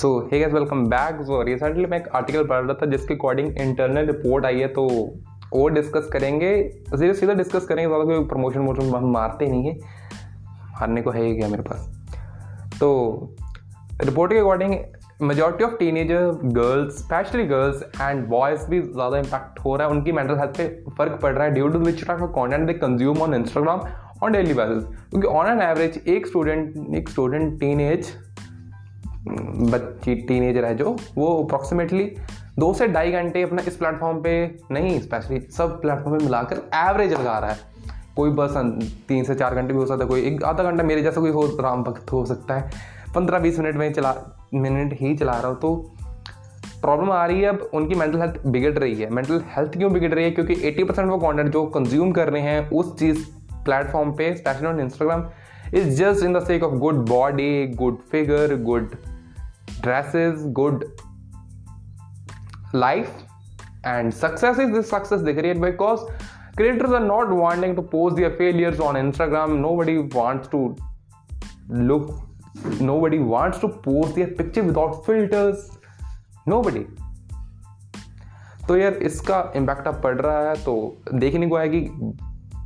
So hey guys welcome back so recently मैं एक article पढ़ रहा था जिसके अकॉर्डिंग इंटरनल रिपोर्ट आई है तो वो डिस्कस करेंगे। सीधा सीधा डिस्कस करेंगे, ज़्यादा कोई प्रमोशन वोशन हम मारते नहीं है। मारने को है ही क्या मेरे पास? तो रिपोर्ट के according majority of teenager girls specially girls and boys भी ज़्यादा इम्पैक्ट हो रहा है। उनकी मेंटल हेल्थ पे फ़र्क पड़ रहा है due to which type of content they consume on Instagram on daily basis क्योंकि ऑन एन एवरेज एक स्टूडेंट एक स्टूडेंट टीन एज बच्ची टीनेजर है जो, वो अप्रॉक्सीमेटली दो से ढाई घंटे अपना इस प्लेटफॉर्म पे नहीं स्पेशली सब प्लेटफॉर्म पे मिलाकर एवरेज लगा रहा है। कोई बस तीन से चार घंटे भी हो सकता है, कोई एक आधा घंटा मेरे जैसा कोई हो, राम भक्त हो सकता है। पंद्रह बीस मिनट में चला मिनट ही चला रहा हूँ तो प्रॉब्लम आ रही है, अब उनकी मेंटल हेल्थ बिगड़ रही है। मेंटल हेल्थ क्यों बिगड़ रही है? क्योंकि 80 परसेंट वो कंटेंट जो कंज्यूम कर रहे हैं, उस चीज़ प्लेटफॉर्म पे specially on Instagram is just in the sake of good body good figure good stress is good life and success is this success दिख रही है because creators are not wanting to post their failures on Instagram nobody wants to look nobody wants to post their picture without filters nobody तो यार इसका impact अब पड़ रहा है तो देखने को आएगी।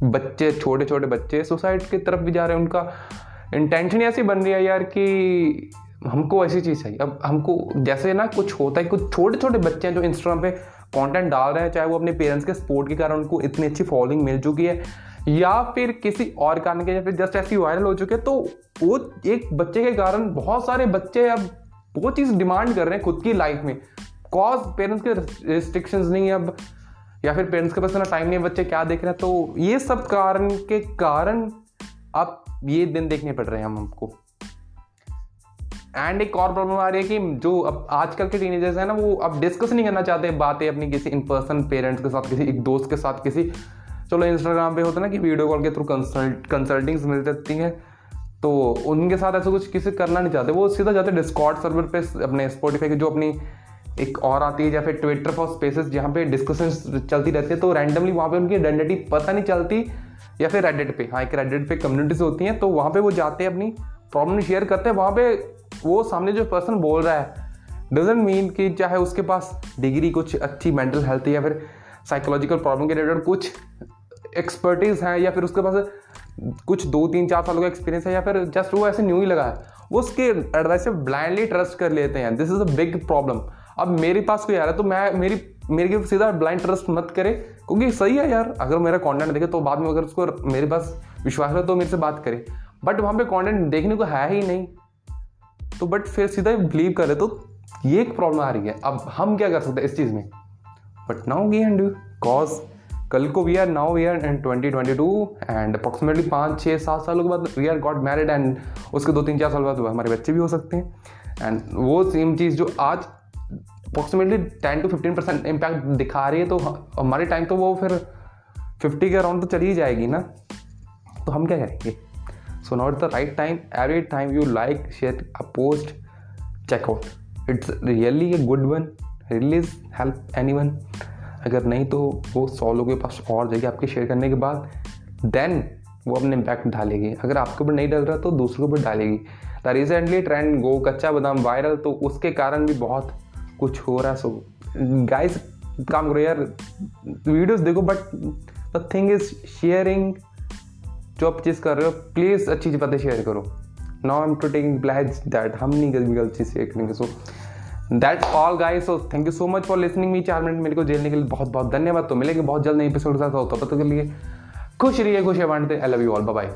बच्चे छोटे छोटे बच्चे सुसाइड की तरफ़ भी जा रहे हैं। उनका इंटेंशन ऐसी बन रही है यार कि हमको ऐसी चीज़ चाहिए। अब हमको जैसे ना कुछ होता है, कुछ छोटे छोटे बच्चे हैं जो इंस्टाग्राम पे कंटेंट डाल रहे हैं, चाहे वो अपने पेरेंट्स के सपोर्ट के कारण उनको इतनी अच्छी फॉलोइंग मिल चुकी है, या फिर किसी और कारण के, या फिर जस्ट ऐसी वायरल हो चुके तो वो एक बच्चे के कारण बहुत सारे बच्चे अब वो चीज़ डिमांड कर रहे हैं खुद की लाइफ में। कॉज पेरेंट्स के रिस्ट्रिक्शंस नहीं है अब, या फिर पेरेंट्स के पास इतना टाइम नहीं है, बच्चे क्या देख रहे हैं तो ये सब कारण के कारण अब ये दिन देखने पड़ रहे हैं हम हमको। एंड एक और प्रॉब्लम आ रही है कि जो अब आजकल के टीनेजर्स हैं ना, वो अब डिस्कस नहीं करना चाहते बातें अपनी किसी इन पर्सन पेरेंट्स के साथ, किसी एक दोस्त के साथ, किसी चलो इंस्टाग्राम पे होता ना कि वीडियो कॉल के थ्रू कंसल्ट कंसल्टिंग्स मिल जाती हैं। तो उनके साथ ऐसा कुछ किसी करना नहीं चाहते। वो सीधा जाते डिस्कॉर्ड सर्वर पे अपने स्पॉटिफाई के जो अपनी एक और आती है, या फिर ट्विटर फॉर स्पेसेस जहाँ पे डिस्कशन चलती रहती है। तो रैंडमली वहाँ पे उनकी आइडेंटिटी पता नहीं चलती, या फिर रेडिट पे। हाँ एक रेडिट पे कम्युनिटीज होती हैं तो वहाँ पे वो जाते हैं अपनी प्रॉब्लम शेयर करते हैं। वहाँ पे वो सामने जो पर्सन बोल रहा है डजेंट मीन कि चाहे उसके पास डिग्री कुछ अच्छी मेंटल हेल्थ या फिर साइकोलॉजिकल प्रॉब्लम के रिलेटेड कुछ एक्सपर्टीज है या फिर उसके पास कुछ दो, तीन, चार सालों का एक्सपीरियंस है या फिर जस्ट वो ऐसे न्यू ही लगा है, वो उसके एडवाइस से ब्लाइंडली ट्रस्ट कर लेते हैं। This is a big problem अब मेरे पास कोई आ रहा है तो मैं, मेरी, मेरे के सीधा ब्लाइंड ट्रस्ट मत करे, क्योंकि सही है यार, अगर मेरा कॉन्टेंट देखे तो बाद में अगर उसको मेरे पास विश्वास है तो मेरे से बात करे। बट वहाँ पे कॉन्टेंट देखने को है ही नहीं। तो बट फिर सीधा बिलीव करे तो ये एक प्रॉब्लम आ रही है। अब हम क्या कर सकते हैं इस चीज़ में? But now we and cause कल को we are now we are in twenty twenty two and approximately पाँच छः सात सालों के बाद we are got married and उसके दो तीन, चार साल बाद हमारे बच्चे भी हो सकते हैं। एंड वो सेम चीज़ जो आज approximately ten to fifteen percent impact दिखा रही है तो हमारे टाइम तो वो फिर फिफ्टी के अराउंड तो चली ही जाएगी ना। तो हम क्या करेंगे? So now it's the right time, every time you like, share a post, check out. It's really a good one. Release help anyone. अगर नहीं तो वो सौ लोगों के पास और जाएगी आपके शेयर करने के बाद देन वो अपने इम्पैक्ट डालेगी। अगर आपके ऊपर नहीं डल रहा तो दूसरों पर डालेगी। द रिसेंटली ट्रेंड गो कच्चा बादाम वायरल तो उसके कारण भी बहुत कुछ हो रहा है। सो गाइस काम करो यार वीडियोस देखो but the thing is sharing जो आप चीज़ कर रहे हो प्लीज़ अच्छी बातें शेयर करो। Now I am to taking pledge that हम नहीं गलती गलत शेयर करेंगे so that's all guys so thank you so much for listening me चार मिनट मेरे को जेलने के लिए बहुत बहुत धन्यवाद। तो मिलेंगे बहुत जल्द नए एपिसोड के साथ तो तब तक के लिए खुश रहिए, खुश बांटते I love you all bye